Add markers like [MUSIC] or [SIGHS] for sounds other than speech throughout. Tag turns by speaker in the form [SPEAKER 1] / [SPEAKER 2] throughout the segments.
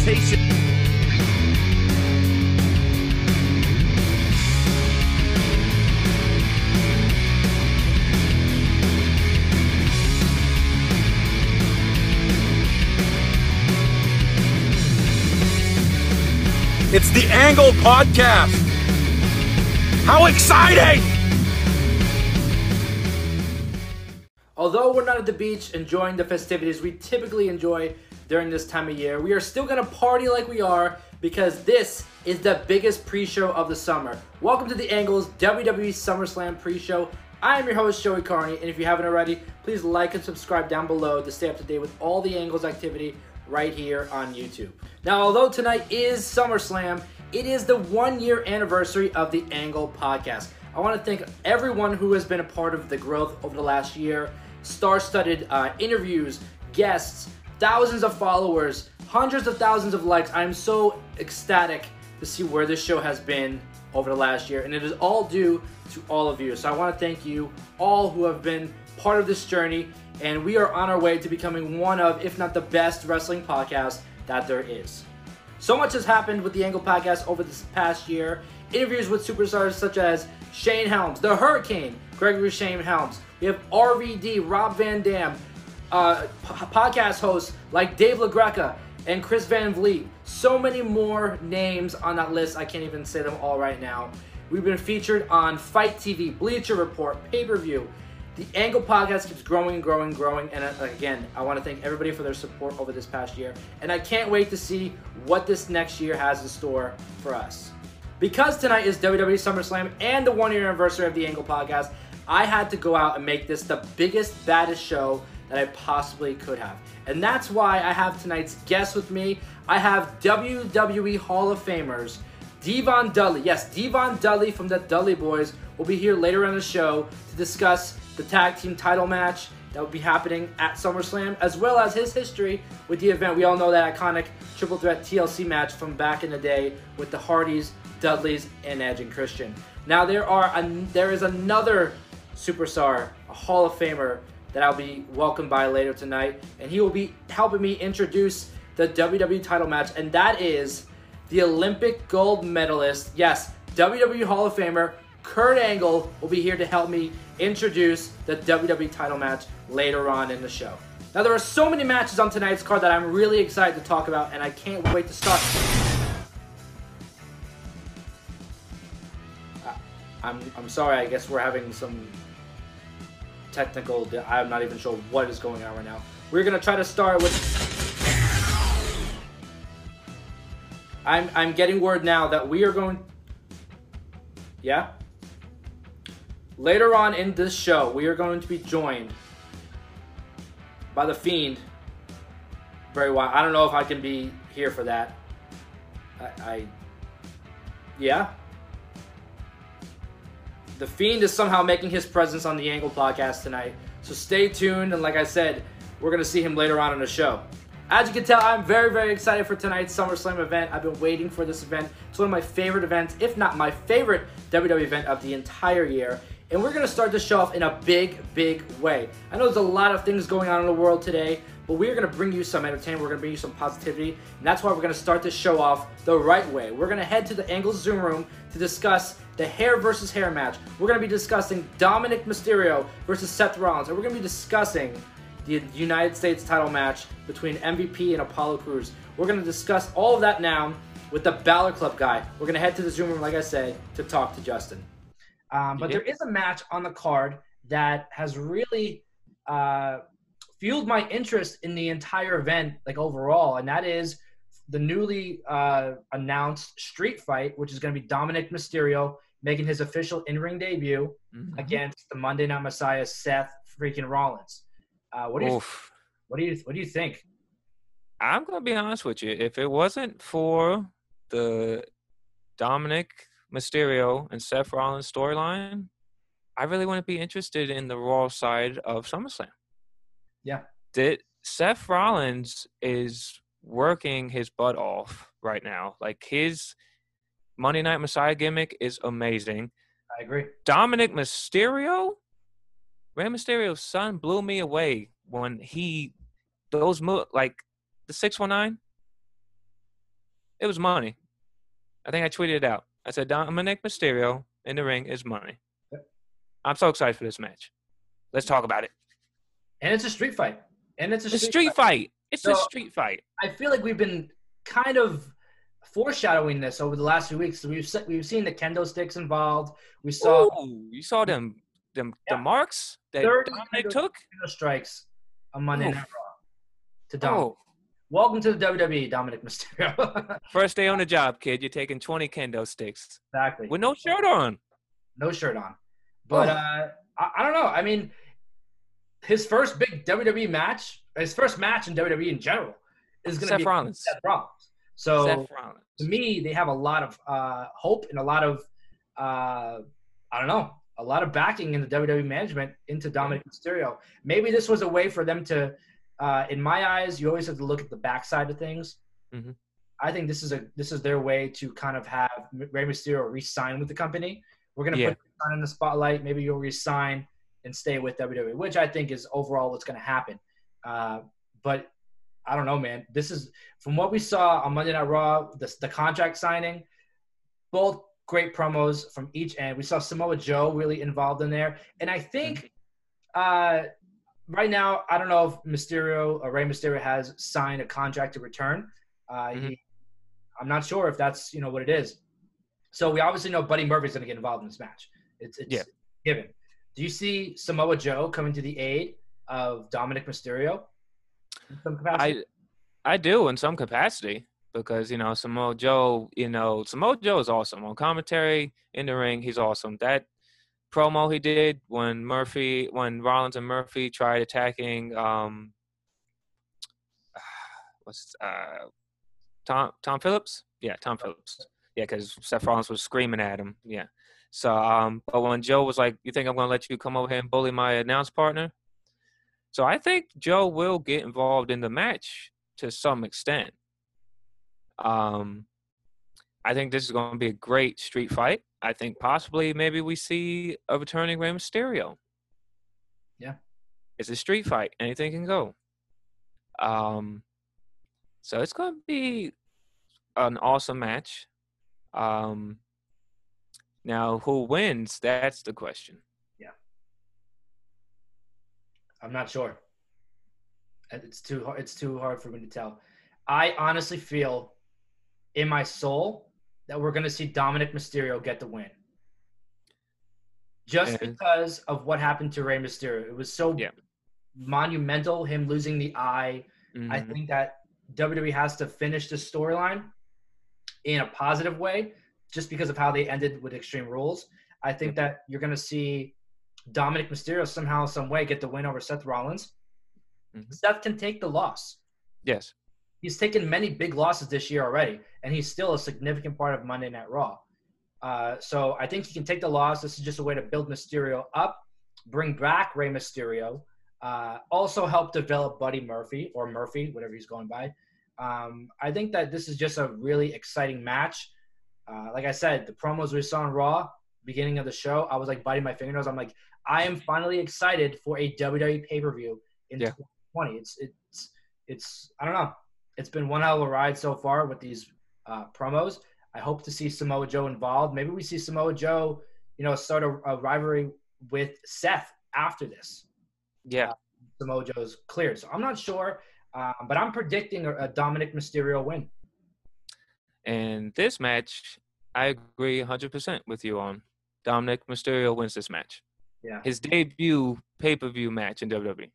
[SPEAKER 1] sensation.
[SPEAKER 2] It's the Angle Podcast. How exciting!
[SPEAKER 3] Although we're not at the beach enjoying the festivities we typically enjoy during this time of year, we are still gonna party like we are because this is the biggest pre-show of the summer. Welcome to the Angles WWE SummerSlam pre-show. I am your host Joey Karni, and if you haven't already, please like and subscribe down below to stay up to date with all the Angles activity right here on YouTube. Now, although tonight is SummerSlam, it is the one year anniversary of the Angle podcast. I want to thank everyone who has been a part of the growth over the last year. Star studded uh, interviews, guests, thousands of followers, hundreds of thousands of likes. I'm so ecstatic to see where this show has been over the last year, and it is all due to all of you. So I want to thank you all who have been part of this journey and we are on our way to becoming one of, if not the best wrestling podcast that there is. So much has happened with the Angle podcast over this past year. Interviews with superstars such as Shane Helms, the Hurricane, Gregory Shane Helms. We have RVD, Rob Van Dam, uh, podcast hosts like Dave LaGreca and Chris Van Vliet. So many more names on that list. I can't even say them all right now. We've been featured on Fight TV, Bleacher Report, Pay Per View, the Angle podcast keeps growing and growing and growing. And uh, again, I want to thank everybody for their support over this past year. And I can't wait to see what this next year has in store for us. Because tonight is WWE SummerSlam and the one year anniversary of the Angle podcast, I had to go out and make this the biggest, baddest show that I possibly could have. And that's why I have tonight's guest with me. I have WWE Hall of Famers, D-Von Dudley. Yes, D-Von Dudley from the Dudley Boyz will be here later on the show to discuss the tag team title match that will be happening at SummerSlam, as well as his history with the event. We all know that iconic triple threat TLC match from back in the day with the Hardys, Dudleys, and Edge and Christian. Now there are an, there is another superstar, a Hall of Famer that I'll be welcomed by later tonight, and he will be helping me introduce the WWE title match, and that is the Olympic gold medalist, yes, WWE Hall of Famer Kurt Angle will be here to help me introduce the WWE title match later on in the show. Now, there are so many matches on tonight's card that I'm really excited to talk about, and I can't wait to start. I'm, I'm sorry, I guess we're having some technical, I'm not even sure what is going on right now. We're to try to start with... I'm, I'm getting word now that we are going... Yeah? Later on in this show, we are going to be joined by The Fiend. Very well. I don't know if I can be here for that. I, I yeah. The Fiend is somehow making his presence on the Angle podcast tonight. So stay tuned, and like I said, we're going to see him later on in the show. As you can tell, I'm very, very excited for tonight's SummerSlam event. I've been waiting for this event. It's one of my favorite events, if not my favorite WWE event of the entire year and we're going to start the show off in a big, big way. I know there's a lot of things going on in the world today, but we're going to bring you some entertainment, we're going to bring you some positivity, and that's why we're going to start this show off the right way. We're going to head to the Angles Zoom room to discuss the hair versus hair match. We're going to be discussing Dominik Mysterio versus Seth Rollins, and we're going to be discussing the United States title match between MVP and Apollo Crews. We're going to discuss all of that now with the Balor Club guy. We're going to head to the Zoom room, like I said, to talk to Justin. Um, but there is a match on the card that has really uh, fueled my interest in the entire event, like overall, and that is the newly uh, announced street fight, which is going to be Dominik Mysterio making his official in-ring debut mm-hmm. against the Monday Night Messiah Seth freaking Rollins. Uh, what do you Oof. what do you what do you think?
[SPEAKER 4] I'm gonna be honest with you. If it wasn't for the Dominik Mysterio and Seth Rollins storyline, I really wouldn't be interested in the Raw side of SummerSlam.
[SPEAKER 3] Yeah.
[SPEAKER 4] Did Seth Rollins is working his butt off right now. Like his Monday Night Messiah gimmick is amazing.
[SPEAKER 3] I agree.
[SPEAKER 4] Dominik Mysterio, Rey Mysterio's son blew me away when he those mo- like the six one nine. It was money. I think I tweeted it out. I said Dominik Mysterio in the ring is money. I'm so excited for this match. Let's talk about it.
[SPEAKER 3] And it's a street fight. And it's a
[SPEAKER 4] a
[SPEAKER 3] street,
[SPEAKER 4] street fight. It's a street fight.
[SPEAKER 3] I feel like we've been kind of foreshadowing this over the last few weeks. We've se- we've seen the kendo sticks involved. We saw
[SPEAKER 4] Ooh, you saw them them
[SPEAKER 3] Yeah.
[SPEAKER 4] the marks that
[SPEAKER 3] Dominik
[SPEAKER 4] took.
[SPEAKER 3] strikes on Monday
[SPEAKER 4] Oof.
[SPEAKER 3] Night Raw to Dominik.
[SPEAKER 4] Oh,
[SPEAKER 3] Welcome to the WWE, Dominik Mysterio. [LAUGHS]
[SPEAKER 4] first day on the job, kid. You're taking 20 kendo sticks
[SPEAKER 3] exactly.
[SPEAKER 4] with no shirt on.
[SPEAKER 3] no shirt on. But
[SPEAKER 4] Oh.
[SPEAKER 3] uh, I, I don't know. I mean, his first big WWE match, his first match in WWE in general, is going to be
[SPEAKER 4] Rollins.
[SPEAKER 3] Seth Rollins. So
[SPEAKER 4] Seth Rollins.
[SPEAKER 3] to me, they have a lot of uh, hope and a lot of, uh, I don't know, a lot of backing in the WWE management into Dominik Mysterio. Maybe this was a way for them to, uh, in my eyes, you always have to look at the backside of things.
[SPEAKER 4] Mhm.
[SPEAKER 3] I think this is a this is their way to kind of have Rey Mysterio re-sign with the company. We're gonna
[SPEAKER 4] Yeah.
[SPEAKER 3] put him in the spotlight. Maybe you'll resign and stay with WWE, which I think is overall what's gonna happen. Uh, but I don't know, man. This is from what we saw on Monday Night Raw, the, the contract signing, both great promos from each end. We saw Samoa Joe really involved in there, and I think uh, right now I don't know if Mysterio or Rey Mysterio has signed a contract to return. Uh,
[SPEAKER 4] Mhm.
[SPEAKER 3] he, I'm not sure if that's you know what it is. So we obviously know Buddy Murphy's going to get involved in this match. It's, it's
[SPEAKER 4] Yeah.
[SPEAKER 3] given. Do you see Samoa Joe coming to the aid of Dominik Mysterio?
[SPEAKER 4] I I do in some capacity because you know Samoa Joe, you know Samoa Joe is awesome on commentary in the ring. He's awesome. That promo he did when Murphy, when Rollins and Murphy tried attacking, um, [SIGHS] what's uh, Tom Tom Phillips? Yeah, Tom Phillips. Yeah, because Seth Rollins was screaming at him. Yeah. So, um, but when Joe was like, "You think I'm gonna let you come over here and bully my announce partner?" So I think Joe will get involved in the match to some extent. Um, I think this is going to be a great street fight. I think possibly maybe we see a returning Rey Mysterio.
[SPEAKER 3] Yeah.
[SPEAKER 4] It's a street fight. Anything can go. Um, so it's going to be an awesome match. Um, now, who wins? That's the question. Yeah.
[SPEAKER 3] I'm not sure. It's too hard. It's too hard for me to tell. I honestly feel, in my soul, that we're going to see Dominik Mysterio get the win. Just
[SPEAKER 4] And-
[SPEAKER 3] because of what happened to Rey Mysterio, it was so
[SPEAKER 4] Yeah.
[SPEAKER 3] monumental. Him losing the eye. I
[SPEAKER 4] Mhm.
[SPEAKER 3] think that WWE has to finish this storyline in a positive way, just because of how they ended with Extreme Rules. I think that you're going to see Dominik Mysterio somehow, some way, get the win over Seth Rollins.
[SPEAKER 4] Mhm.
[SPEAKER 3] Seth can take the loss.
[SPEAKER 4] Yes.
[SPEAKER 3] He's taken many big losses this year already, and he's still a significant part of Monday Night Raw. Uh, so I think he can take the loss. This is just a way to build Mysterio up, bring back Rey Mysterio, uh, also help develop Buddy Murphy or Murphy, whatever he's going by. Um, I think that this is just a really exciting match. Uh, like I said, the promos we saw on Raw, beginning of the show, I was like biting my fingernails. I'm like, I am finally excited for a WWE pay per view in
[SPEAKER 4] Yeah.
[SPEAKER 3] 2020. It's it's it's I don't know. It's been one hell of a ride so far with these uh, promos. I hope to see Samoa Joe involved. Maybe we see Samoa Joe, you know, start a, a rivalry with Seth after this.
[SPEAKER 4] Yeah.
[SPEAKER 3] Samoa Joe's cleared. So I'm not sure, um, but I'm predicting a, a Dominik Mysterio win.
[SPEAKER 4] And this match, I agree 100% with you on. Dominik Mysterio wins this match.
[SPEAKER 3] Yeah.
[SPEAKER 4] His debut pay per view match in. WWE.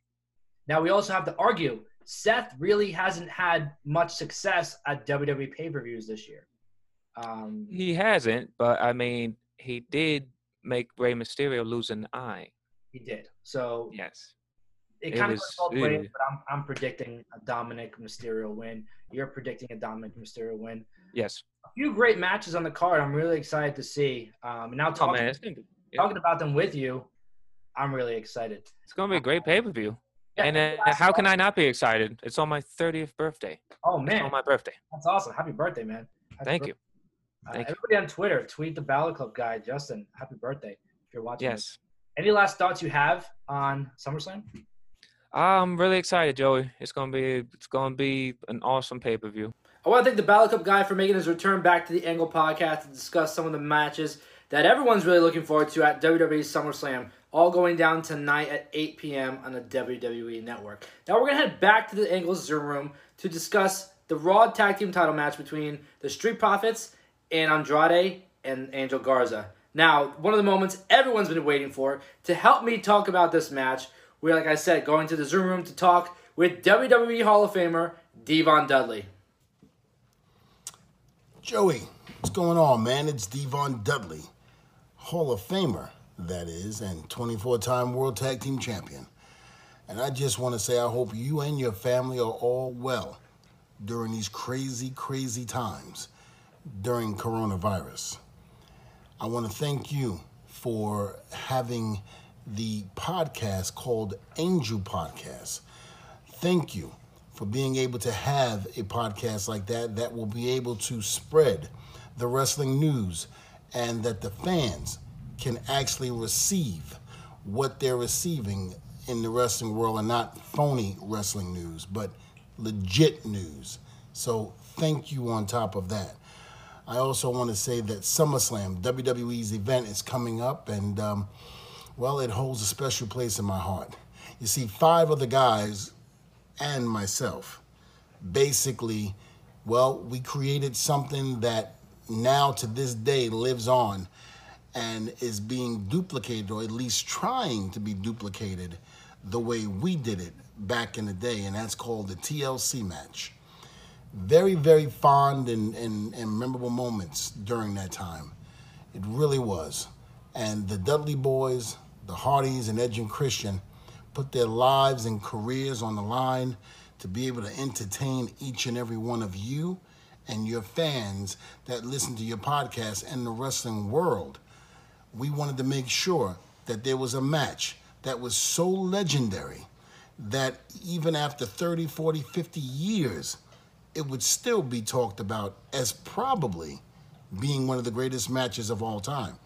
[SPEAKER 3] Now we also have to argue Seth really hasn't had much success at WWE pay per views this year. Um,
[SPEAKER 4] He hasn't, but I mean, he did make Rey Mysterio lose an eye.
[SPEAKER 3] he did. So
[SPEAKER 4] Yes.
[SPEAKER 3] it
[SPEAKER 4] It
[SPEAKER 3] kind of
[SPEAKER 4] was-
[SPEAKER 3] goes both ways, but I'm, I'm predicting a Dominik Mysterio win. You're predicting a Dominik Mysterio win.
[SPEAKER 4] Yes.
[SPEAKER 3] A few great matches on the card. I'm really excited to see. Um, and now
[SPEAKER 4] Oh,
[SPEAKER 3] talking,
[SPEAKER 4] gonna, be, yeah.
[SPEAKER 3] talking about them with you, I'm really excited.
[SPEAKER 4] it's gonna be a great pay per view.
[SPEAKER 3] Yeah,
[SPEAKER 4] and uh, how can? I not be excited? It's on my 30th birthday.
[SPEAKER 3] Oh man, It's
[SPEAKER 4] on my birthday.
[SPEAKER 3] that's awesome! Happy birthday, man! Happy
[SPEAKER 4] Thank
[SPEAKER 3] bir-
[SPEAKER 4] you.
[SPEAKER 3] Uh,
[SPEAKER 4] Thank you.
[SPEAKER 3] everybody on Twitter, tweet the Balor Club guy, Justin. Happy birthday! If you're watching. this.
[SPEAKER 4] Yes.
[SPEAKER 3] Any last thoughts you have on SummerSlam?
[SPEAKER 4] I'm really excited, Joey. It's gonna be it's gonna be an awesome pay per view.
[SPEAKER 3] I want to thank the Balor Club guy for making his return back to the Angle podcast to discuss some of the matches that everyone's really looking forward to at WWE SummerSlam, all going down tonight at 8 p.m. on the WWE Network. Now we're going to head back to the Angle's Zoom room to discuss the Raw Tag Team title match between the Street Profits and Andrade and Angel Garza. Now, one of the moments everyone's been waiting for to help me talk about this match, we're, like I said, going to the Zoom room to talk with WWE Hall of Famer D-Von Dudley.
[SPEAKER 5] Joey, what's going on, man? It's D-Von Dudley, Hall of Famer, that is, and 24 time World Tag Team Champion. And I just want to say I hope you and your family are all well during these crazy, crazy times during coronavirus. I want to thank you for having the podcast called Angel Podcast. Thank you for being able to have a podcast like that that will be able to spread the wrestling news and that the fans can actually receive what they're receiving in the wrestling world and not phony wrestling news, but legit news. So thank you on top of that. I also want to say that SummerSlam, WWE's event, is coming up, and um, well, it holds a special place in my heart. You see, five of the guys and myself basically, well, we created something that now to this day lives on and is being duplicated, or at least trying to be duplicated the way we did it back in the day, and that's called the TLC match very, very fond and, and, and memorable moments during that time. It really was. And the Dudley Boyz, the Hardys, and Edge and Christian put their lives and careers on the line to be able to entertain each and every one of you and your fans that listen to your podcast and the wrestling world. We wanted to make sure that there was a match that was so legendary that even after 30, 40, 50 years, it would still be talked about as probably being one of the greatest matches of all time.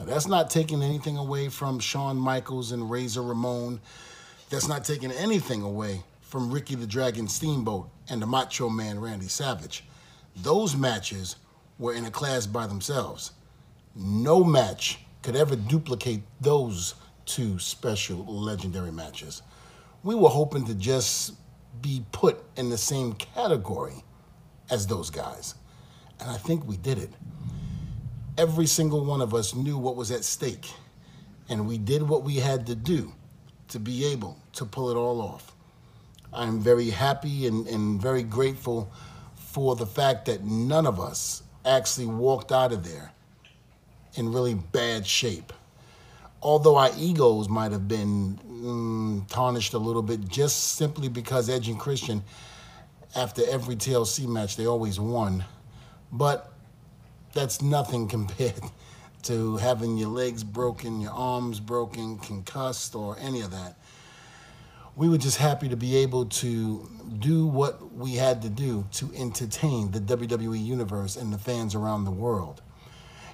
[SPEAKER 5] Now, that's not taking anything away from Shawn Michaels and Razor Ramon. That's not taking anything away from Ricky the Dragon Steamboat and the Macho Man Randy Savage. Those matches were in a class by themselves. No match could ever duplicate those two special legendary matches. We were hoping to just be put in the same category as those guys. And I think we did it. Every single one of us knew what was at stake, and we did what we had to do to be able to pull it all off. I'm very happy and, and very grateful for the fact that none of us actually walked out of there in really bad shape. Although our egos might have been mm, tarnished a little bit just simply because Edge and Christian, after every TLC match, they always won. But that's nothing compared [LAUGHS] to having your legs broken, your arms broken, concussed, or any of that. We were just happy to be able to do what we had to do to entertain the WWE Universe and the fans around the world.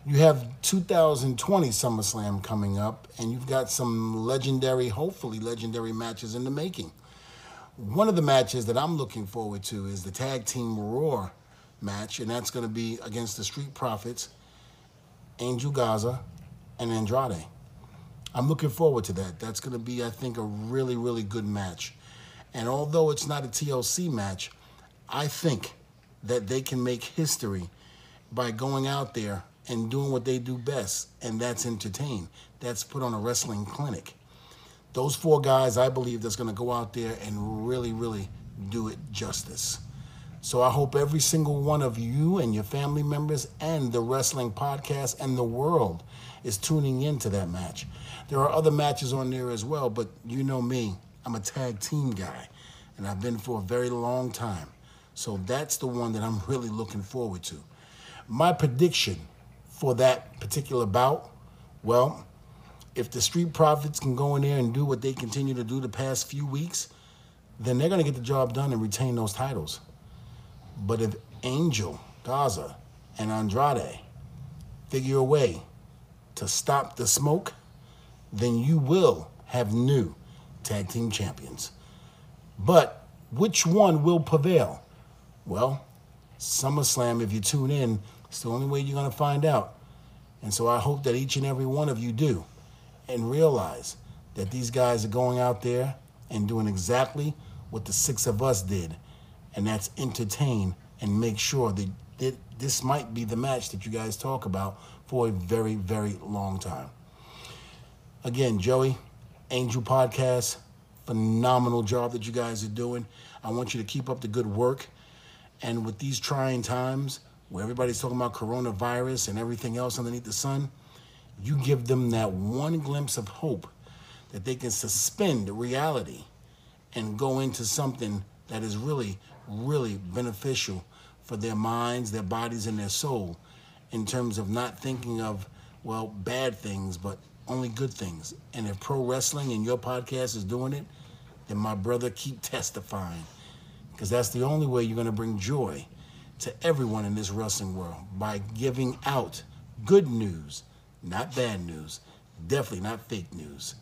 [SPEAKER 5] You have 2020 SummerSlam coming up, and you've got some legendary, hopefully legendary matches in the making. One of the matches that I'm looking forward to is the Tag Team Raw match, and that's going to be against the Street Profits, Angel Garza, and Andrade. I'm looking forward to that. That's going to be, I think, a really, really good match. And although it's not a TLC match, I think that they can make history by going out there and doing what they do best, and that's entertain. That's put on a wrestling clinic. Those four guys, I believe, that's going to go out there and really, really do it justice. So I hope every single one of you and your family members and the wrestling podcast and the world is tuning in to that match. There are other matches on there as well, but you know me, I'm a tag team guy, and I've been for a very long time. So that's the one that I'm [LAUGHS] really looking forward to. My prediction for that particular bout, well, if the Street Profits can go in there and do what they continue to do the past few weeks, then they're going to get the job done and retain those titles. But if Angel, Garza, and Andrade figure a way to stop the smoke, then you will have new tag team champions. But which one will prevail? Well, SummerSlam, if you tune in, it's the only way you're going to find out. And so I hope that each and every one of you do and realize that these guys are going out there and doing exactly what the six of us did, and that's entertain and make sure that this might be the match that you guys talk about for a very, very long time. Again, Joey, Angel Podcast, phenomenal job that you guys are doing. I want you to keep up the good work. And with these trying times where everybody's talking about coronavirus and everything else underneath the sun, you give them that one glimpse of hope that they can suspend reality and go into something that is really, really beneficial for their minds, their bodies, and their soul in terms of not thinking of, well, bad things, but only good things. And if pro wrestling and your podcast is doing it, then my brother, keep testifying. Because that's the only way you're going to bring joy to everyone in this wrestling world by giving out good news, not bad news, definitely not fake news.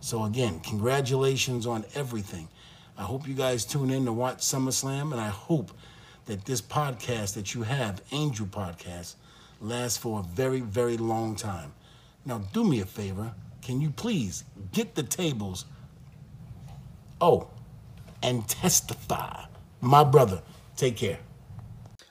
[SPEAKER 5] So, again, congratulations on everything. I hope you guys tune in to watch SummerSlam, and I hope that this podcast that you have, Angel Podcast, lasts for a very, very long time. Now, do me a favor. Can you please get the tables? Oh, and testify. My brother, take care.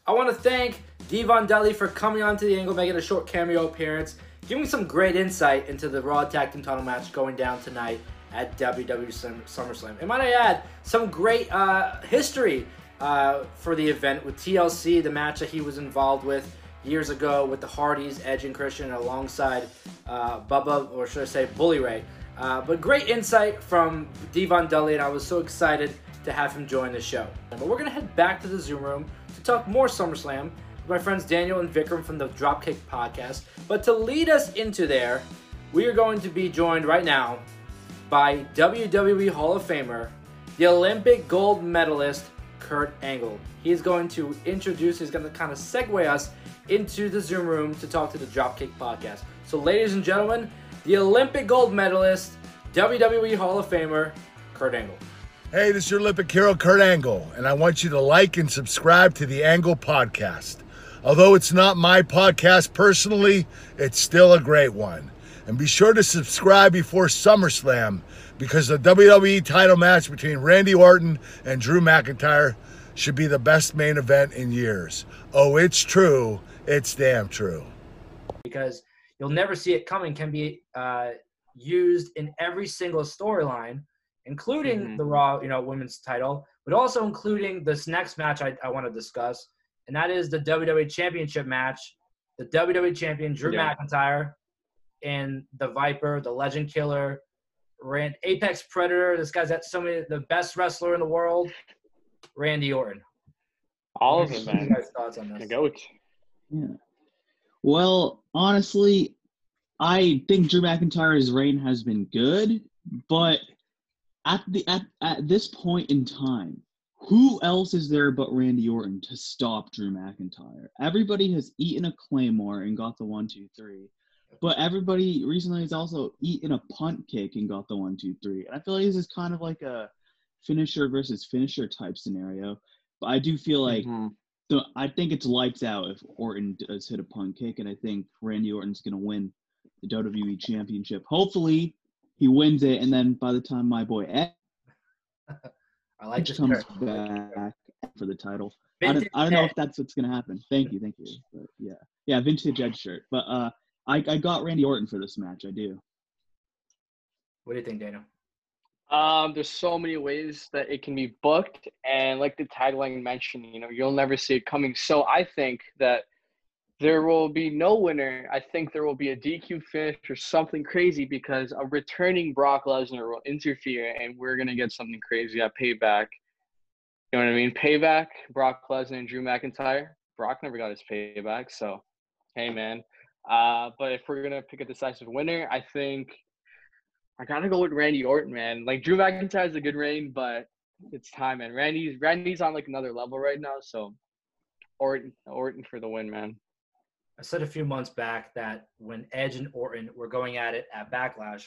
[SPEAKER 3] I want to thank D-Von Dudley for coming on to the angle, making a short cameo appearance, giving some great insight into the Raw Tag Team Title match going down tonight at WWE SummerSlam. And might I add, some great uh, history uh, for the event with TLC, the match that he was involved with years ago with the Hardys, Edge and Christian, alongside uh, Bubba, or should I say, Bully Ray. Uh, but great insight from D-Von Dudley, and I was so excited to have him join the show. But we're going to head back to the Zoom room to talk more SummerSlam with my friends Daniel and Vikram from the Dropkick podcast. But to lead us into there, we are going to be joined right now by WWE Hall of Famer, the Olympic gold medalist, Kurt Angle. He's going to introduce, he's going to kind of segue us into the Zoom room to talk to the Dropkick podcast. So, ladies and gentlemen, the Olympic gold medalist, WWE Hall of Famer, Kurt Angle.
[SPEAKER 6] Hey, this is your Olympic hero, Kurt Angle, and I want you to like and subscribe to the Angle podcast. Although it's not my podcast personally, it's still a great one. And be sure to subscribe before SummerSlam because the WWE title match between Randy Orton and Drew McIntyre should be the best main event in years. Oh, it's true. It's damn true.
[SPEAKER 3] Because you'll never see it coming can be uh, used in every single storyline, including mm-hmm. the Raw, you know, women's title, but also including this next match I, I want to discuss, and that is the WWE Championship match. The WWE Champion Drew yeah. McIntyre and the Viper, the Legend Killer, Rand Apex Predator. This guy's at so many the best wrestler in the world, Randy Orton.
[SPEAKER 7] All of them, man.
[SPEAKER 3] guys' thoughts on this?
[SPEAKER 7] The goat.
[SPEAKER 8] Yeah. Well, honestly, I think Drew McIntyre's reign has been good, but at the at, at this point in time, who else is there but Randy Orton to stop Drew McIntyre? Everybody has eaten a claymore and got the one, two, three. But everybody recently has also eaten a punt kick and got the one, two, three. And I feel like this is kind of like a finisher versus finisher type scenario. But I do feel like mm-hmm. the, I think it's lights out if Orton does hit a punt kick, and I think Randy Orton's gonna win the WWE Championship. Hopefully, he wins it, and then by the time my boy Ed [LAUGHS]
[SPEAKER 3] I like
[SPEAKER 8] comes back for the title. I don't, I don't, know if that's what's gonna happen. Thank you, thank you. But yeah, yeah, vintage Ed shirt. But uh, I, I got Randy Orton for this match. I do.
[SPEAKER 3] What do you think, Daniel?
[SPEAKER 7] Um, there's so many ways that it can be booked, and like the tagline mentioned, you know, you'll never see it coming. So I think that there will be no winner. I think there will be a DQ finish or something crazy because a returning Brock Lesnar will interfere, and we're gonna get something crazy at Payback. You know what I mean? Payback, Brock Lesnar and Drew McIntyre. Brock never got his payback, so hey man, uh, but if we're gonna pick a decisive winner, I think I gotta go with Randy Orton, man. Like Drew McIntyre has a good reign, but it's time, man. Randy's Randy's on like another level right now, so Orton Orton for the win, man.
[SPEAKER 3] I said a few months back that when Edge and Orton were going at it at Backlash,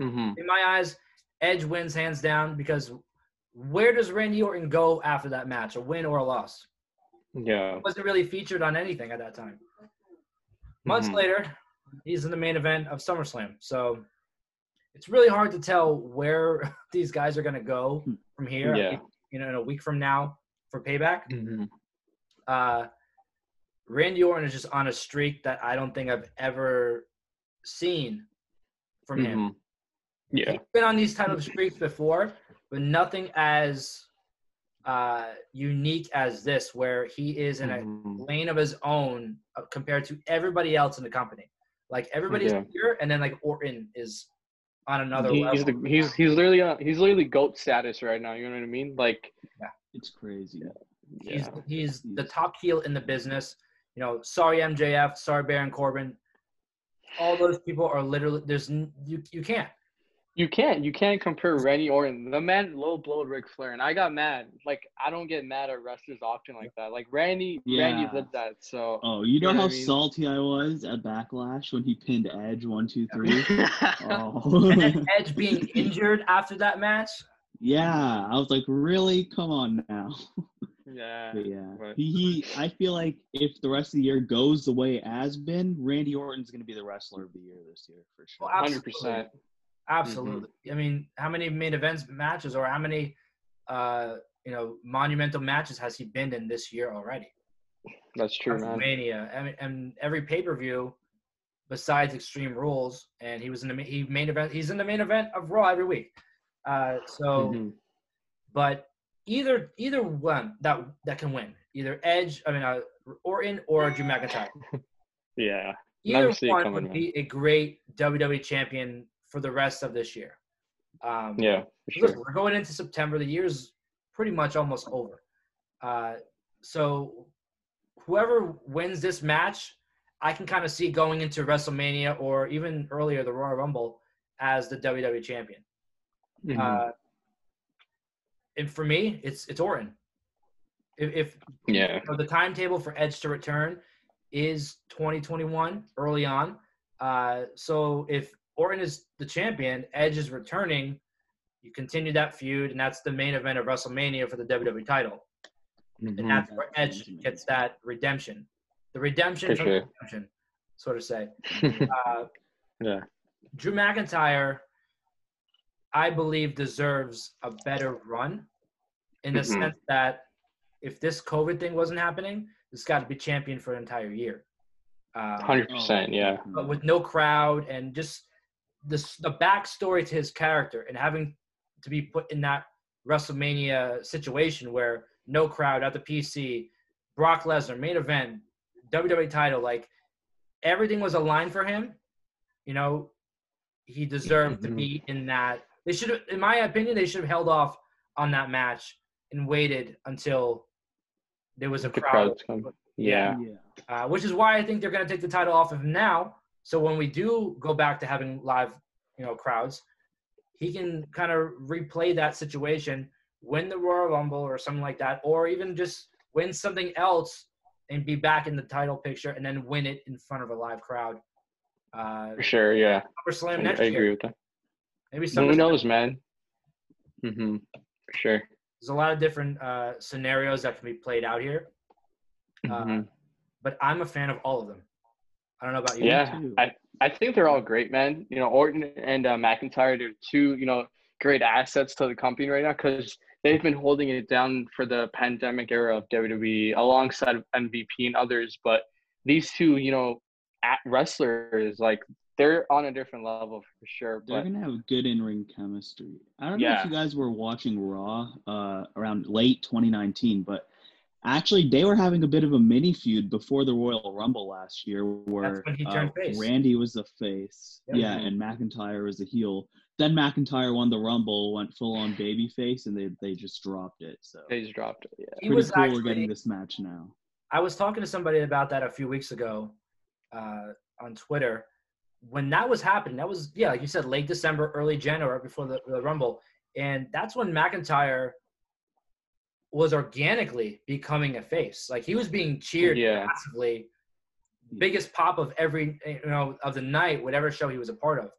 [SPEAKER 7] Mm-hmm.
[SPEAKER 3] in my eyes, Edge wins hands down because where does Randy Orton go after that match, a win or a loss?
[SPEAKER 7] Yeah.
[SPEAKER 3] Wasn't really featured on anything at that time. Months
[SPEAKER 7] Mhm.
[SPEAKER 3] later, he's in the main event of SummerSlam. So it's really hard to tell where [LAUGHS] these guys are going to go from here.
[SPEAKER 7] Yeah.
[SPEAKER 3] You know, in a week from now for payback.
[SPEAKER 7] Mm-hmm.
[SPEAKER 3] Uh, Randy Orton is just on a streak that I don't think I've ever seen from him.
[SPEAKER 7] Mhm. Yeah.
[SPEAKER 3] He's been on these type of streaks before, but nothing as uh, unique as this, where he is in a
[SPEAKER 7] Mhm.
[SPEAKER 3] lane of his own uh, compared to everybody else in the company. Like everybody's
[SPEAKER 7] Yeah.
[SPEAKER 3] here, and then like Orton is on another
[SPEAKER 7] He-
[SPEAKER 3] level.
[SPEAKER 7] he's the, he's he's literally on, he's literally goat status right now. You know what I mean? Like yeah.
[SPEAKER 8] It's crazy.
[SPEAKER 3] He's
[SPEAKER 7] yeah.
[SPEAKER 3] he's the top heel in the business. You know, sorry MJF, sorry Baron Corbin. All those people are literally there's you you can't.
[SPEAKER 7] You can't. You can't compare Randy Orton. The man low blowed Ric Flair, and I got mad. Like I don't get mad at wrestlers often like that. Like Randy,
[SPEAKER 8] yeah.
[SPEAKER 7] Randy did that. So.
[SPEAKER 8] Oh, you, you
[SPEAKER 7] know,
[SPEAKER 8] how
[SPEAKER 7] I mean?
[SPEAKER 8] salty I was at Backlash when he pinned Edge one two three. [LAUGHS]
[SPEAKER 7] oh.
[SPEAKER 3] And Edge being [LAUGHS] injured after that match.
[SPEAKER 8] Yeah, I was like, really? Come on now.
[SPEAKER 7] Yeah. [LAUGHS]
[SPEAKER 8] But yeah.
[SPEAKER 7] But...
[SPEAKER 8] He, he, I feel like if the rest of the year goes the way it has been, Randy Orton's going to be the wrestler of the year this year for sure.
[SPEAKER 3] Well,
[SPEAKER 7] 100%.
[SPEAKER 3] Absolutely. Mm-hmm. I mean, how many main events matches or how many uh, you know monumental matches has he been in this year already?
[SPEAKER 7] That's true, man.
[SPEAKER 3] Mania and and every pay per view besides Extreme Rules, and he was in the he main event. He's in the main event of Raw every week. Uh, so,
[SPEAKER 7] mm-hmm.
[SPEAKER 3] but either either one that that can win either Edge, I mean uh, Orton or Drew McIntyre. [LAUGHS]
[SPEAKER 7] yeah.
[SPEAKER 3] Either one would be a great WWE champion for the rest of this year. Um,
[SPEAKER 7] Yeah.
[SPEAKER 3] Listen, we're going into September. The year's pretty much almost over. Uh, so whoever wins this match, I can kind of see going into WrestleMania or even earlier the Royal Rumble as the WWE champion.
[SPEAKER 7] Mhm.
[SPEAKER 3] Uh, and for me, it's it's Orton. If, if
[SPEAKER 7] yeah.
[SPEAKER 3] the timetable for Edge to return is 2021 early on, uh, so if Orton is the champion, Edge is returning. You continue that feud, and that's the main event of WrestleMania for the WWE title,
[SPEAKER 7] Mhm.
[SPEAKER 3] and that's where Edge gets that redemption, the redemption from the redemption, so to say. [LAUGHS] Uh,
[SPEAKER 7] yeah.
[SPEAKER 3] Drew McIntyre, I believe, deserves a better run in the
[SPEAKER 7] Mhm.
[SPEAKER 3] sense that if this COVID thing wasn't happening, this got to be champion for an entire year. Uh,
[SPEAKER 7] Hundred percent. Yeah.
[SPEAKER 3] but with no crowd and just this the backstory to his character and having to be put in that WrestleMania situation where no crowd at the PC, Brock Lesnar main event, WWE title, like everything was aligned for him. You know, he deserved to
[SPEAKER 7] Mhm.
[SPEAKER 3] be in that. They should, have, in my opinion, they should have held off on that match and waited until there was a
[SPEAKER 7] The
[SPEAKER 3] crowd.
[SPEAKER 7] Yeah.
[SPEAKER 8] Yeah.
[SPEAKER 3] Uh, which is why I think they're going to take the title off of him now. So when we do go back to having live, you know, crowds, he can kind of replay that situation, win the Royal Rumble or something like that, or even just win something else and be back in the title picture and then win it in front of a live crowd. Uh,
[SPEAKER 7] For sure. Yeah.
[SPEAKER 3] SummerSlam
[SPEAKER 7] I,
[SPEAKER 3] next
[SPEAKER 7] I
[SPEAKER 3] year.
[SPEAKER 7] agree with that.
[SPEAKER 3] Maybe
[SPEAKER 7] Who
[SPEAKER 3] SummerSlam.
[SPEAKER 7] knows, man? Mm-hmm. For sure.
[SPEAKER 3] There's a lot of different uh, scenarios that can be played out here, uh,
[SPEAKER 7] Mhm.
[SPEAKER 3] but I'm a fan of all of them. I don't know about you.
[SPEAKER 7] Yeah,
[SPEAKER 8] too.
[SPEAKER 7] I, I think they're all great, man. You know, Orton and uh, McIntyre, they're two, you know, great assets to the company right now because they've been holding it down for the pandemic era of WWE alongside MVP and others. But these two, you know, at wrestlers, like they're on a different level for sure.
[SPEAKER 8] They're
[SPEAKER 7] But
[SPEAKER 8] gonna have good in-ring chemistry. I don't know if you guys were watching Raw uh, around late 2019, but actually they were having a bit of a mini feud before the Royal Rumble last year, where uh. Randy was the face,
[SPEAKER 3] Yep.
[SPEAKER 8] yeah, and McIntyre was the heel. Then McIntyre won the Rumble, went full on baby face, and they they just dropped it. So
[SPEAKER 7] they just dropped it. Yeah.
[SPEAKER 3] He
[SPEAKER 8] pretty
[SPEAKER 3] was
[SPEAKER 8] cool
[SPEAKER 3] actually,
[SPEAKER 8] we're getting this match now.
[SPEAKER 3] I was talking to somebody about that a few weeks ago uh, on Twitter. when that was happening, that was yeah, like you said, late December, early January before the, the Rumble, and that's when McIntyre was organically becoming a face. Like he was being cheered
[SPEAKER 7] Yeah.
[SPEAKER 3] massively, biggest pop of every you know of the night, whatever show he was a part of.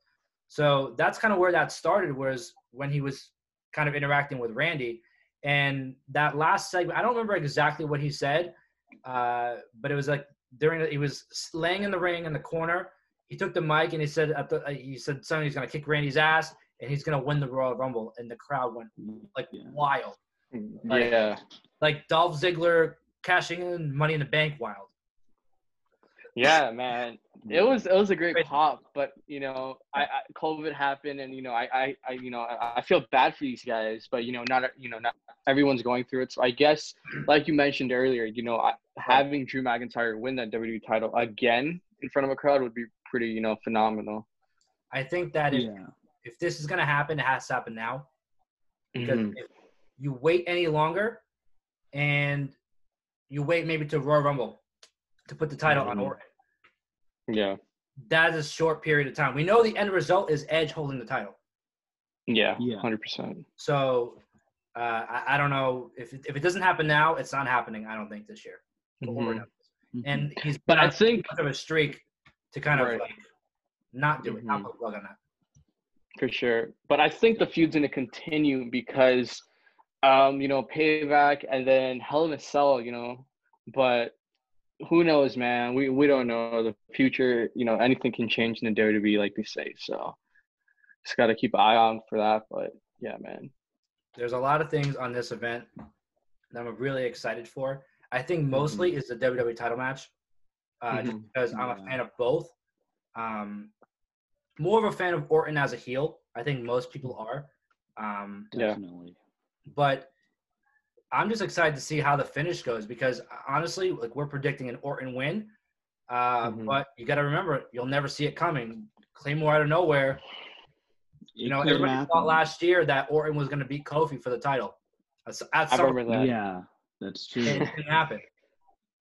[SPEAKER 3] So that's kind of where that started. Was when he was kind of interacting with Randy, and that last segment, I don't remember exactly what he said, uh, but it was like during he was laying in the ring in the corner. He took the mic and he said at the, uh, he said something he's gonna kick Randy's ass and he's gonna win the Royal Rumble, and the crowd went like
[SPEAKER 8] Yeah.
[SPEAKER 3] wild, Like-
[SPEAKER 7] yeah.
[SPEAKER 3] like Dolph Ziggler cashing in Money in the Bank wild.
[SPEAKER 7] Yeah, man. It was it was a great
[SPEAKER 3] Great.
[SPEAKER 7] pop, but you know, I, I COVID happened, and you know, I, I, I you know, I, I feel bad for these guys, but you know, not you know, not everyone's going through it. So I guess, like you mentioned earlier, you know, I, having Drew McIntyre win that WWE title again in front of a crowd would be pretty, you know, phenomenal.
[SPEAKER 3] I think that if,
[SPEAKER 8] Yeah.
[SPEAKER 3] if this is gonna happen, it has to happen now. Because
[SPEAKER 7] Mhm.
[SPEAKER 3] if you wait any longer, and you wait maybe to Royal Rumble to put the title on
[SPEAKER 7] Mhm.
[SPEAKER 3] Orton,
[SPEAKER 7] Yeah,
[SPEAKER 3] that is a short period of time. We know the end result is Edge holding the title.
[SPEAKER 7] yeah,
[SPEAKER 8] Yeah.
[SPEAKER 7] hundred percent.
[SPEAKER 3] So uh, I, I don't know if it, if it doesn't happen now, it's not happening. I don't think this year. for Orton.
[SPEAKER 8] Mhm.
[SPEAKER 3] And he's
[SPEAKER 7] But I think
[SPEAKER 3] of a streak to kind of
[SPEAKER 7] Right.
[SPEAKER 3] like not do it, not
[SPEAKER 7] Mhm.
[SPEAKER 3] put a plug on that.
[SPEAKER 7] For sure. But I think the feud's going to continue because, um, you know, payback and then Hell in a Cell, you know. But who knows, man? We we don't know the future. You know, anything can change in the WWE, like they say. So just got to keep an eye on for that. But yeah, man.
[SPEAKER 3] There's a lot of things on this event that I'm really excited for. I think mostly is the WWE title match, uh, just
[SPEAKER 7] Mhm.
[SPEAKER 3] because I'm a fan of both. Um, more of a fan of Orton as a heel. I think most people are. Um,
[SPEAKER 7] Yeah.
[SPEAKER 8] Definitely.
[SPEAKER 3] But I'm just excited to see how the finish goes because honestly, like we're predicting an Orton win. Uh,
[SPEAKER 7] Mhm.
[SPEAKER 3] But you got to remember, you'll never see it coming. Claymore out of nowhere.
[SPEAKER 8] It
[SPEAKER 3] You know, everybody
[SPEAKER 8] happen.
[SPEAKER 3] thought last year that Orton was going to beat Kofi for the title. That's, at
[SPEAKER 7] I remember that.
[SPEAKER 8] Yeah, that's true.
[SPEAKER 3] it didn't happen.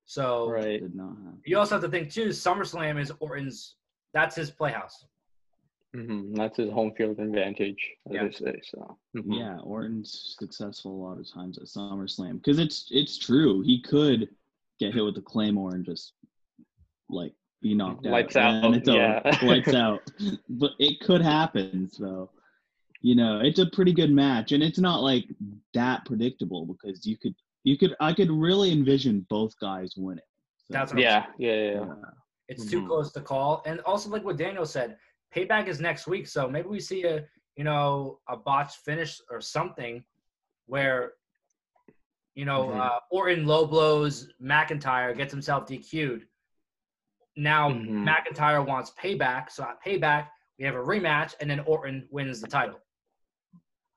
[SPEAKER 3] So
[SPEAKER 7] Right.
[SPEAKER 8] Happen.
[SPEAKER 3] you also have to think too. SummerSlam is Orton's. That's his playhouse.
[SPEAKER 7] Hmm That's his home field advantage, as
[SPEAKER 3] Yeah.
[SPEAKER 7] they say. So mhm.
[SPEAKER 8] Yeah, Orton's successful a lot of times at SummerSlam because it's it's true. He could get hit with the claymore and just like be knocked out.
[SPEAKER 7] Lights
[SPEAKER 8] and
[SPEAKER 7] out,
[SPEAKER 8] It's
[SPEAKER 7] yeah.
[SPEAKER 8] Lights out. [LAUGHS] But it could happen. So you know, it's a pretty good match, and it's not like that predictable because you could you could I could really envision both guys winning. So,
[SPEAKER 3] That's what I'm
[SPEAKER 7] yeah, yeah, yeah, yeah.
[SPEAKER 8] yeah.
[SPEAKER 3] It's too
[SPEAKER 7] Mhm.
[SPEAKER 3] close to call. And also, like what Daniel said, payback is next week. So maybe we see a you know a botch finish or something where you know
[SPEAKER 7] Mhm.
[SPEAKER 3] uh, Orton low blows McIntyre, gets himself DQ'd. Now
[SPEAKER 7] Mhm.
[SPEAKER 3] McIntyre wants payback. So at payback, we have a rematch, and then Orton wins the title.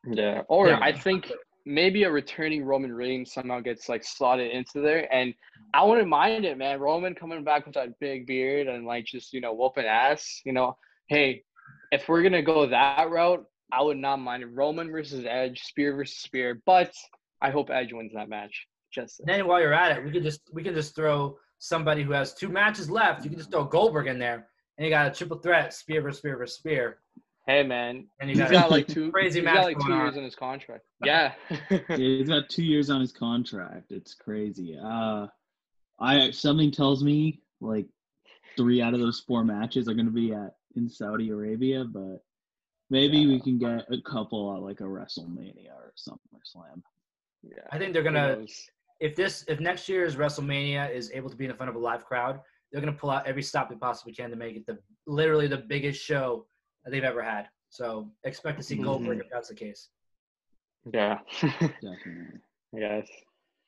[SPEAKER 7] Yeah, or
[SPEAKER 3] Yeah.
[SPEAKER 7] I think maybe a returning Roman Reigns somehow gets like slotted into there, and I wouldn't mind it, man. Roman coming back with that big beard and like just you know whooping ass. You know, hey, if we're gonna go that route, I would not mind. Roman versus Edge, Spear versus Spear, but I hope Edge wins that match. Just
[SPEAKER 3] And then while you're at it, we could just we can just throw somebody who has two matches left. You can just throw Goldberg in there, and you got a triple threat: Spear versus Spear versus Spear.
[SPEAKER 7] hey, man,
[SPEAKER 3] And you
[SPEAKER 7] he's
[SPEAKER 3] got,
[SPEAKER 7] got like two
[SPEAKER 3] crazy
[SPEAKER 7] he's
[SPEAKER 3] match
[SPEAKER 7] got like
[SPEAKER 3] going
[SPEAKER 7] two
[SPEAKER 3] on.
[SPEAKER 7] years in his contract. Yeah, [LAUGHS]
[SPEAKER 8] Yeah, he's got two years on his contract. It's crazy. Uh, I something tells me like three out of those four matches are going to be at in Saudi Arabia, but maybe we can get a couple at like a WrestleMania or SummerSlam.
[SPEAKER 7] yeah.
[SPEAKER 3] I think they're gonna if this if next year's WrestleMania is able to be in front of a live crowd, they're gonna pull out every stop they possibly can to make it the literally the biggest show that they've ever had. So expect to see Goldberg if that's the case.
[SPEAKER 7] Yeah, [LAUGHS]
[SPEAKER 8] Definitely.
[SPEAKER 7] yes.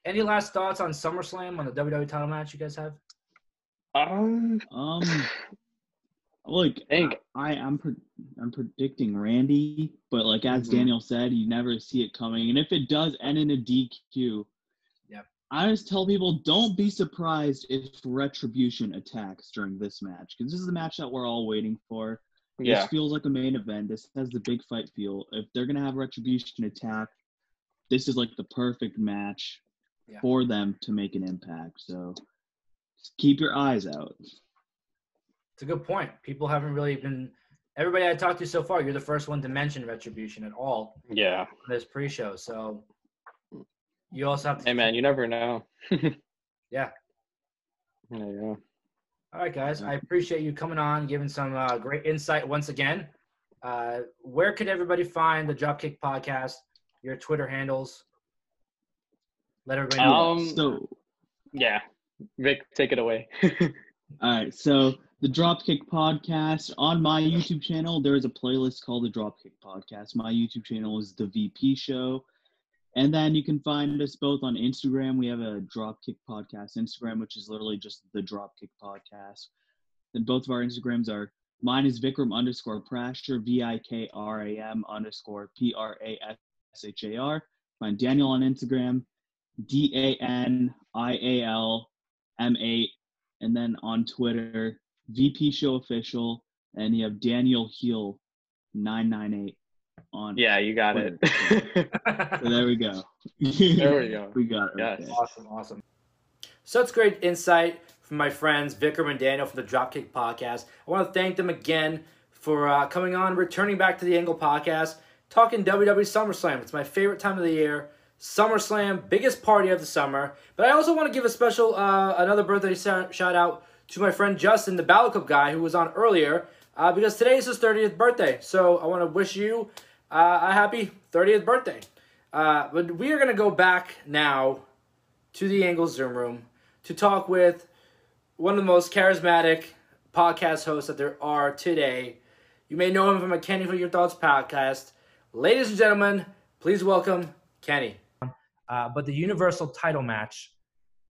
[SPEAKER 3] Any last thoughts on SummerSlam on the WWE title match you guys have?
[SPEAKER 7] Um,
[SPEAKER 8] Um, [SIGHS] [SIGHS] [SIGHS] like
[SPEAKER 7] Think.
[SPEAKER 8] I, I'm pre- I'm predicting Randy, but like as
[SPEAKER 7] Mhm.
[SPEAKER 8] Daniel said, you never see it coming, and if it does end in a DQ,
[SPEAKER 3] Yep.
[SPEAKER 8] I just tell people don't be surprised if Retribution attacks during this match because this is the match that we're all waiting for.
[SPEAKER 7] yeah.
[SPEAKER 8] This feels like a main event. This has the big fight feel. If they're gonna have Retribution attack, this is like the perfect match
[SPEAKER 3] Yeah.
[SPEAKER 8] for them to make an impact. So keep your eyes out.
[SPEAKER 3] It's a good point. People haven't really been. Everybody I talked to so far, you're the first one to mention retribution at all
[SPEAKER 7] Yeah.
[SPEAKER 3] in this pre-show. So you also have to.
[SPEAKER 7] Hey man, you never know.
[SPEAKER 3] Yeah. [LAUGHS]
[SPEAKER 7] Yeah, yeah.
[SPEAKER 3] All right, guys. I appreciate you coming on, giving some uh, great insight once again. Uh, where could everybody find the Dropkick Podcast? Your Twitter handles. Let everybody know.
[SPEAKER 7] Um,
[SPEAKER 8] So
[SPEAKER 7] Yeah. Vic, take it away. [LAUGHS]
[SPEAKER 8] All right, so the Dropkick Podcast on my YouTube channel, there is a playlist called the Dropkick Podcast. My YouTube channel is the VP Show, and then you can find us both on Instagram. We have a Dropkick Podcast Instagram, which is literally just the Dropkick Podcast. Then both of our Instagrams are mine is Vikram underscore Prashar, V I K R A M underscore P R A S H A R. Find Daniel on Instagram, D A N I A L M 8 and then on Twitter, VP Show Official, and you have Daniel Heel nine nine eight on.
[SPEAKER 7] yeah, you got it. [LAUGHS]
[SPEAKER 8] So there we go.
[SPEAKER 7] There we go. [LAUGHS]
[SPEAKER 8] we got it.
[SPEAKER 7] Yes.
[SPEAKER 8] okay.
[SPEAKER 3] Awesome, awesome. So it's great insight from my friends Vikram and Daniel from the Dropkick Podcast. I want to thank them again for uh, coming on, returning back to the Angle Podcast, talking WWE SummerSlam. It's my favorite time of the year. SummerSlam, biggest party of the summer. But I also want to give a special, uh, another birthday shout shout out to my friend Justin, the Balor Club guy who was on earlier, uh, because today is his 30th birthday. So I want to wish you uh, a happy 30th birthday. Uh, but we are going to go back now to the Angle Zoom Room to talk with one of the most charismatic podcast hosts that there are today. You may know him from a Kenny for Your Thoughts podcast. Ladies and gentlemen, please welcome Kenny. Uh, but the Universal title match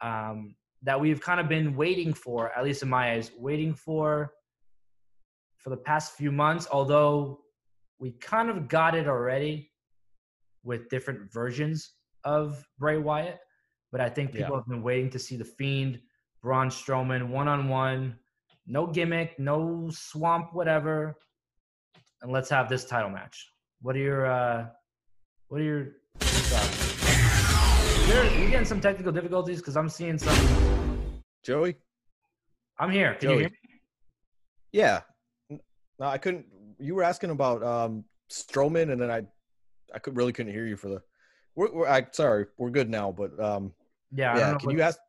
[SPEAKER 3] um, that we've kind of been waiting for, at least in my eyes, waiting for for the past few months, although we kind of got it already with different versions of Bray Wyatt. But I think people
[SPEAKER 9] Yeah.
[SPEAKER 3] have been waiting to see the Fiend, Braun Strowman, one on one, no gimmick, no swamp, whatever. And let's have this title match. What are your uh, what are your thoughts? There, you getting some technical difficulties because I'm seeing some.
[SPEAKER 9] Joey?
[SPEAKER 3] I'm here. Can you hear me?
[SPEAKER 9] Yeah. No, I couldn't. You were asking about um Strowman, and then I, I could really couldn't hear you for the. We're, we're I sorry, we're good now, but um,
[SPEAKER 3] Yeah. I don't
[SPEAKER 9] yeah.
[SPEAKER 3] know
[SPEAKER 9] Can you ask?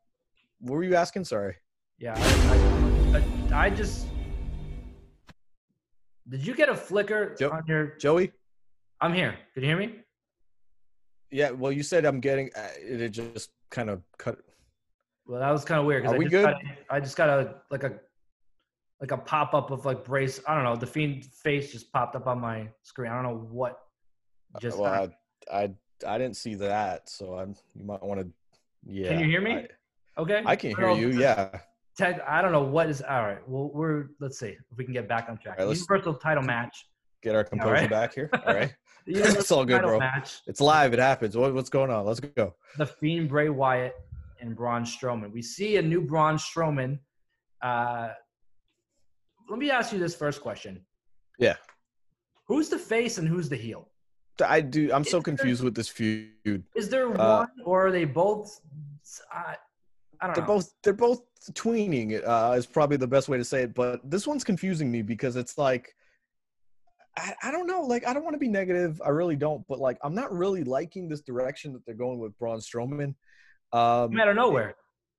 [SPEAKER 9] What were you asking? Sorry.
[SPEAKER 3] Yeah, I, I, I, I just. Did you get a flicker
[SPEAKER 9] Jo-
[SPEAKER 3] on your?
[SPEAKER 9] Joey?
[SPEAKER 3] I'm here. Can you hear me?
[SPEAKER 9] Yeah. Well, you said I'm getting. Uh, it just kind of cut.
[SPEAKER 3] Well, that was kind of weird because
[SPEAKER 9] Are
[SPEAKER 3] I
[SPEAKER 9] we
[SPEAKER 3] just
[SPEAKER 9] good?
[SPEAKER 3] got I just got a like a like a pop up of like brace. I don't know. The fiend face just popped up on my screen. I don't know what just.
[SPEAKER 9] Uh, well,
[SPEAKER 3] happened.
[SPEAKER 9] I, I I didn't see that, so I'm. you might want to. Yeah.
[SPEAKER 3] Can you hear me?
[SPEAKER 9] I,
[SPEAKER 3] okay.
[SPEAKER 9] I can hear
[SPEAKER 3] know
[SPEAKER 9] you. Yeah.
[SPEAKER 3] Tech, I don't know what is. All right. Well, we're let's see if we can get back on track.
[SPEAKER 9] Right,
[SPEAKER 3] Universal title match.
[SPEAKER 9] Get our composure
[SPEAKER 3] right.
[SPEAKER 9] back here. [LAUGHS] All right.
[SPEAKER 3] The [LAUGHS]
[SPEAKER 9] it's all good, bro.
[SPEAKER 3] Match.
[SPEAKER 9] It's live. It happens. What, what's going on? Let's go.
[SPEAKER 3] the Fiend, Bray Wyatt, and Braun Strowman. We see a new Braun Strowman. Uh, let me ask you this first question:
[SPEAKER 9] Yeah.
[SPEAKER 3] Who's the face and who's the heel?
[SPEAKER 9] I do. I'm so
[SPEAKER 3] Is there-
[SPEAKER 9] confused with this feud.
[SPEAKER 3] Is there
[SPEAKER 9] Uh,
[SPEAKER 3] one, or are they both? I, I don't
[SPEAKER 9] They're
[SPEAKER 3] know.
[SPEAKER 9] both they're both tweening. Uh, is probably the best way to say it. But this one's confusing me because it's like. I, I don't know. Like, I don't want to be negative. I really don't. But like, I'm not really liking this direction that they're going with Braun Strowman. Um,
[SPEAKER 3] out of nowhere.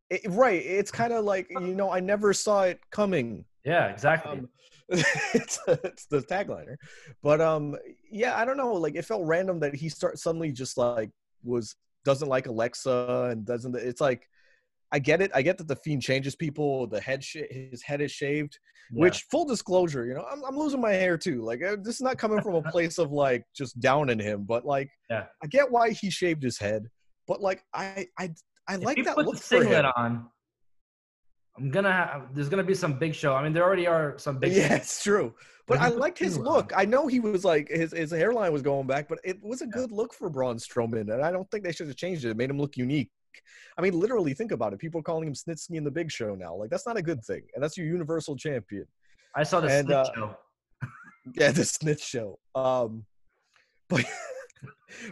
[SPEAKER 9] it- right. It's kind of like you know, I never saw it coming.
[SPEAKER 3] Yeah, exactly.
[SPEAKER 9] Um, [LAUGHS] it's, it's the tagliner, but um, yeah, I don't know. Like, it felt random that he start suddenly just like was doesn't like Alexa and doesn't. It's like, I get it. I get that the fiend changes people. The head, sh- his head is shaved.
[SPEAKER 3] Yeah.
[SPEAKER 9] Which, full disclosure, you know, I'm, I'm losing my hair too. Like, uh, this is not coming from a place of like just downing him, but like,
[SPEAKER 3] Yeah.
[SPEAKER 9] I get why he shaved his head, but like, I, I, I
[SPEAKER 3] if
[SPEAKER 9] like that look
[SPEAKER 3] the
[SPEAKER 9] for him.
[SPEAKER 3] on, I'm gonna have. There's gonna be some big show. I mean, there already are some big. [LAUGHS]
[SPEAKER 9] Yeah, it's true. But
[SPEAKER 3] But
[SPEAKER 9] I liked his look. I know he was like his his hairline was going back, but it was a good look for Braun Strowman, and I don't think they should have changed it. It made him look unique. I mean, literally, think about it. People are calling him Snitsky in the Big Show now. Like that's not a good thing, and that's your Universal Champion.
[SPEAKER 3] I saw the
[SPEAKER 9] And,
[SPEAKER 3] Snitch
[SPEAKER 9] uh,
[SPEAKER 3] show. [LAUGHS]
[SPEAKER 9] Yeah, the Snitch Show. Um, [LAUGHS] but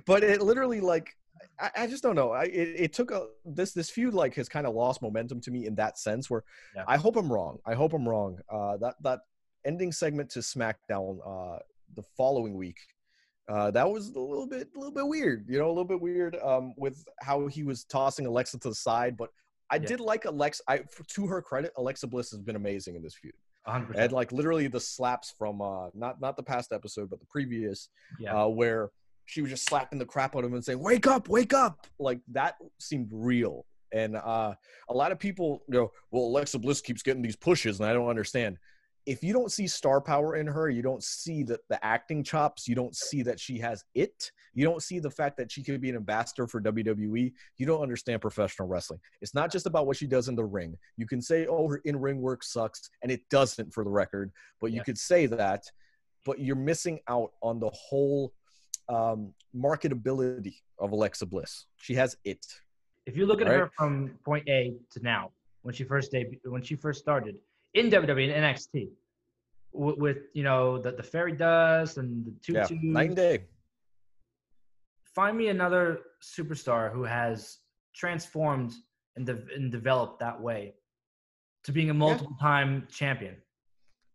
[SPEAKER 9] but it literally like I, I just don't know. I it, it took a this this feud like has kind of lost momentum to me in that sense. Where
[SPEAKER 3] Yeah.
[SPEAKER 9] I hope I'm wrong. I hope I'm wrong. Uh, that that ending segment to SmackDown uh, the following week. Uh, that was a little bit, a little bit weird, you know, a little bit weird um, with how he was tossing Alexa to the side. But I
[SPEAKER 3] Yeah.
[SPEAKER 9] did like Alexa. I, to her credit, Alexa Bliss has been amazing in this feud.
[SPEAKER 3] 100%.
[SPEAKER 9] And like literally the slaps from uh, not not the past episode, but the previous,
[SPEAKER 3] Yeah.
[SPEAKER 9] uh, where she was just slapping the crap out of him and saying, "Wake up, wake up!" Like that seemed real. And uh, a lot of people go, "Well, Alexa Bliss keeps getting these pushes, and I don't understand." If you don't see star power in her, you don't see the, the acting chops, you don't see that she has it, you don't see the fact that she could be an ambassador for WWE, you don't understand professional wrestling. It's not just about what she does in the ring. You can say, oh, her in ring work sucks, and it doesn't for the record, but you could say that, but you're missing out on the whole um, marketability of Alexa Bliss. She has it.
[SPEAKER 3] if you look at
[SPEAKER 9] Right.
[SPEAKER 3] her from point A to now, when she first debuted, when she first started in WWE and NXT, with, with you know the the fairy dust and the
[SPEAKER 9] Yeah,
[SPEAKER 3] tutu.
[SPEAKER 9] night and day.
[SPEAKER 3] Find me another superstar who has transformed and, de- and developed that way to being a multiple time champion.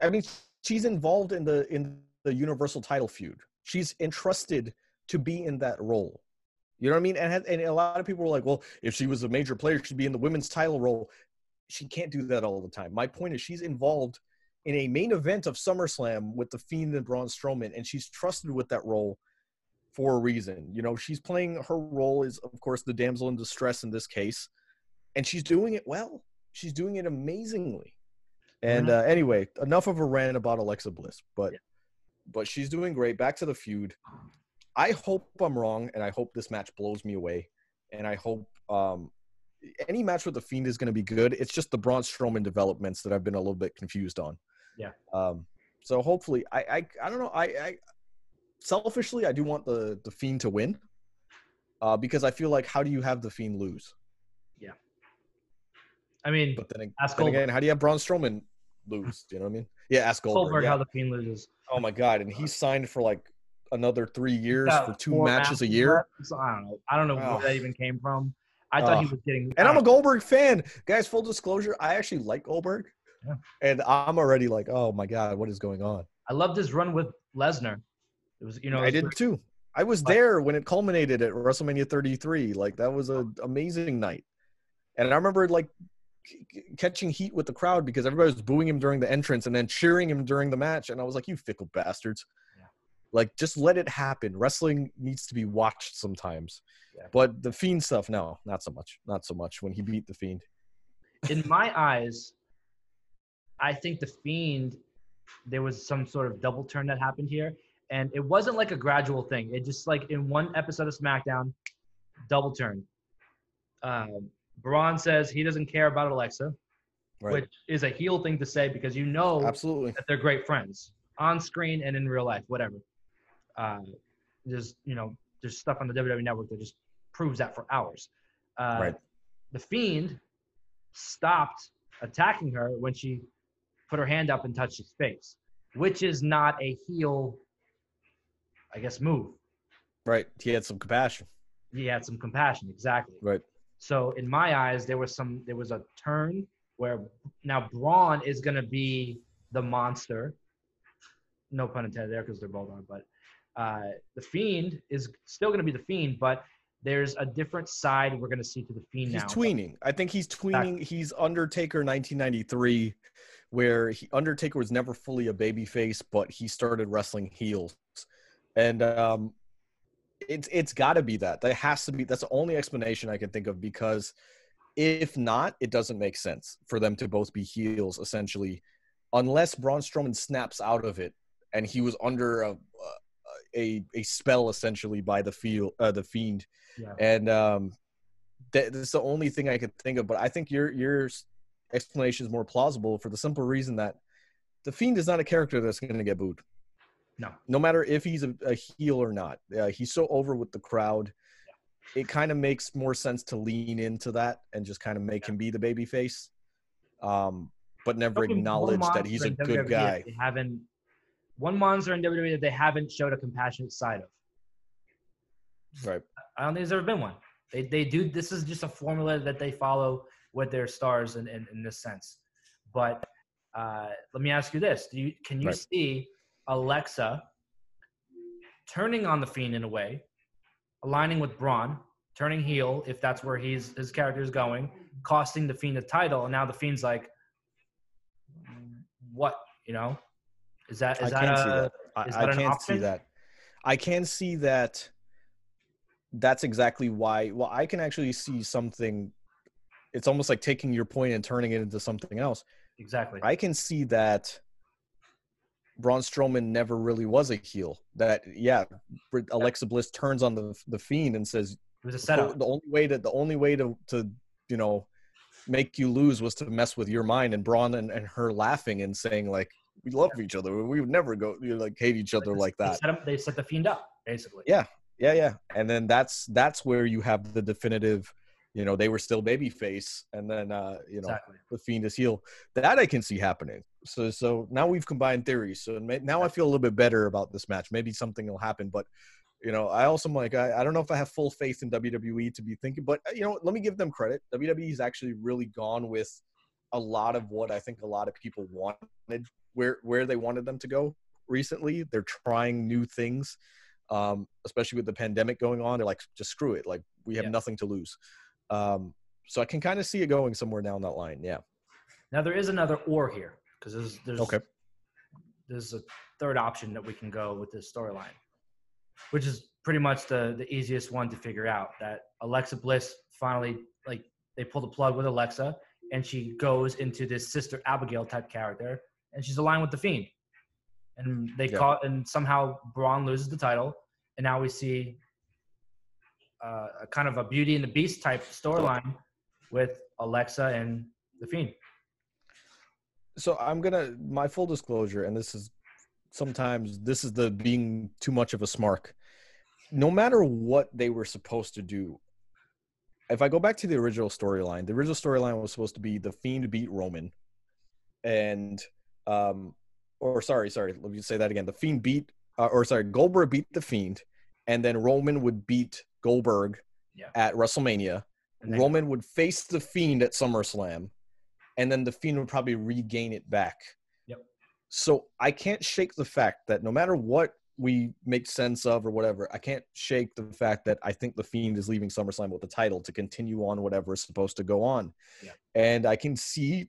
[SPEAKER 9] I mean, she's involved in the in the Universal Title feud. She's entrusted to be in that role. You know what I mean? And and a lot of people were like, "Well, if she was a major player, she'd be in the women's title role." She can't do that all the time. My point is, she's involved in a main event of SummerSlam with the Fiend and Braun Strowman, and she's trusted with that role for a reason. You know, she's playing her role is, of course, the damsel in distress in this case, and she's doing it well. She's doing it amazingly. And uh, anyway, enough of a rant about Alexa Bliss, but but she's doing great. Back to the feud. I hope I'm wrong, and I hope this match blows me away. And I hope um, any match with the Fiend is going to be good. It's just the Braun Strowman developments that I've been a little bit confused on.
[SPEAKER 3] Yeah.
[SPEAKER 9] Um, so hopefully, I, I I don't know. I, I selfishly I do want the the Fiend to win, uh, because I feel like how do you have the Fiend lose? Yeah.
[SPEAKER 3] I mean,
[SPEAKER 9] But then,
[SPEAKER 3] Ask
[SPEAKER 9] then
[SPEAKER 3] Goldberg.
[SPEAKER 9] again, how do you have Braun Strowman lose? Do you know what I mean? Yeah, ask Goldberg.
[SPEAKER 3] Goldberg
[SPEAKER 9] yeah.
[SPEAKER 3] how the Fiend loses.
[SPEAKER 9] Oh my god, and he's signed for like another three years for two
[SPEAKER 3] four
[SPEAKER 9] matches a year.
[SPEAKER 3] left, so I don't know. I don't know
[SPEAKER 9] Oh.
[SPEAKER 3] where that even came from. I thought he
[SPEAKER 9] Oh.
[SPEAKER 3] was getting.
[SPEAKER 9] And I'm
[SPEAKER 3] uh,
[SPEAKER 9] a Goldberg fan, guys. Full disclosure, I actually like Goldberg,
[SPEAKER 3] Yeah.
[SPEAKER 9] and I'm already like, oh my god, what is going on?
[SPEAKER 3] I loved his run with Lesnar. It was, you know,
[SPEAKER 9] I did
[SPEAKER 3] great.
[SPEAKER 9] too. I was there when it culminated at WrestleMania 33. Like that was an amazing night, and I remember like c- catching heat with the crowd because everybody was booing him during the entrance and then cheering him during the match, and I was like, you fickle bastards. Like, just let it happen. Wrestling needs to be watched sometimes.
[SPEAKER 3] Yeah.
[SPEAKER 9] But the Fiend stuff, no, not so much. Not so much when he beat the Fiend.
[SPEAKER 3] in my eyes, I think the Fiend, there was some sort of double turn that happened here, and it wasn't like a gradual thing. It just like in one episode of SmackDown, double turn. Um, Braun says he doesn't care about Alexa,
[SPEAKER 9] Right.
[SPEAKER 3] which is a heel thing to say because you know
[SPEAKER 9] Absolutely.
[SPEAKER 3] that they're great friends on screen and in real life, whatever. Uh, there's you know there's stuff on the WWE Network that just proves that for hours. Uh,
[SPEAKER 9] Right.
[SPEAKER 3] The Fiend stopped attacking her when she put her hand up and touched his face, which is not a heel, I guess, move.
[SPEAKER 9] Right. He had some compassion.
[SPEAKER 3] He had some compassion, exactly.
[SPEAKER 9] Right.
[SPEAKER 3] So in my eyes, there was some there was a turn where now Braun is gonna be the monster. No pun intended there because they're both on, but uh, the Fiend is still gonna be the Fiend, but there's a different side we're gonna see to the Fiend
[SPEAKER 9] He's
[SPEAKER 3] now.
[SPEAKER 9] tweening. I think he's tweening. He's Undertaker 1993, where he, Undertaker was never fully a babyface, but he started wrestling heels, and um, it's it's got to be that. That has to be. That's the only explanation I can think of because if not, it doesn't make sense for them to both be heels essentially, unless Braun Strowman snaps out of it and he was under a a, a spell essentially by the field uh, the fiend
[SPEAKER 3] Yeah.
[SPEAKER 9] and um that, that's the only thing I could think of. But I think your your explanation is more plausible for the simple reason that the Fiend is not a character that's going to get booed.
[SPEAKER 3] No.
[SPEAKER 9] No matter if he's a, a heel or not, uh, he's so over with the crowd. It kind of makes more sense to lean into that and just kind of make him be the baby face, um, but never acknowledge that he's a good
[SPEAKER 3] WWE
[SPEAKER 9] guy.
[SPEAKER 3] They haven't one monster in WWE that they haven't showed a compassionate side of.
[SPEAKER 9] Right.
[SPEAKER 3] I don't think there's ever been one. They they do. This is just a formula that they follow with their stars in in, in this sense. But uh, let me ask you this: Do you can you
[SPEAKER 9] Right.
[SPEAKER 3] see Alexa turning on the Fiend in a way, aligning with Braun, turning heel if that's where he's his character is going, costing the Fiend the title, and now the Fiend's like, what? You know, is that is
[SPEAKER 9] I
[SPEAKER 3] that
[SPEAKER 9] can't
[SPEAKER 3] a,
[SPEAKER 9] see that. I,
[SPEAKER 3] is
[SPEAKER 9] I can't see that. I can see that. That's exactly why. Well, I can actually see something. It's almost like taking your point and turning it into something else.
[SPEAKER 3] Exactly.
[SPEAKER 9] I can see that. Braun Strowman never really was a heel. That yeah, Alexa Bliss turns on the the fiend and says,
[SPEAKER 3] It was a
[SPEAKER 9] "The
[SPEAKER 3] setup.
[SPEAKER 9] The only way to the only way to to you know make you lose was to mess with your mind." And Braun and, and her laughing and saying like, "We love each other. We would never go you know, like hate each other like
[SPEAKER 3] They
[SPEAKER 9] that."
[SPEAKER 3] set, up, they set the Fiend up basically.
[SPEAKER 9] Yeah, yeah, yeah. And then that's that's where you have the definitive. You know, they were still babyface, and then uh, you know
[SPEAKER 3] Exactly.
[SPEAKER 9] the fiend is heel. That I can see happening. So so now we've combined theories. So now I feel a little bit better about this match. Maybe something will happen, but you know, I also like I, I don't know if I have full faith in WWE to be thinking, but uh, you know, let me give them credit. WWE's actually really gone with a lot of what I think a lot of people wanted where where they wanted them to go recently. They're trying new things. Um, especially with the pandemic going on, they're like, just screw it. Like we have
[SPEAKER 3] Yeah.
[SPEAKER 9] nothing to lose. Um, so I can kind of see it going somewhere down that line. Yeah.
[SPEAKER 3] Now there is another or here because there's there's
[SPEAKER 9] Okay.
[SPEAKER 3] there's a third option that we can go with this storyline, which is pretty much the the easiest one to figure out. That Alexa Bliss finally like they pull the plug with Alexa and she goes into this sister Abigail type character and she's aligned with the Fiend, and they
[SPEAKER 9] Yeah.
[SPEAKER 3] call and somehow Braun loses the title, and now we see uh, a kind of a Beauty and the Beast type storyline with Alexa and the Fiend.
[SPEAKER 9] so i'm gonna my full disclosure and this is sometimes this is the being too much of a smark no matter what they were supposed to do if i go back to the original storyline the original storyline was supposed to be the fiend beat roman and um or sorry sorry let me say that again the fiend beat uh, or sorry goldberg beat the fiend and then roman would beat goldberg
[SPEAKER 3] Yeah.
[SPEAKER 9] at wrestlemania
[SPEAKER 3] then-
[SPEAKER 9] roman would face the fiend at summerslam and then the fiend would probably regain it back.
[SPEAKER 3] Yep.
[SPEAKER 9] So I can't shake the fact that no matter what we make sense of or whatever, I can't shake the fact that I think the fiend is leaving SummerSlam with the title to continue on whatever is supposed to go on.
[SPEAKER 3] Yeah.
[SPEAKER 9] And I can see,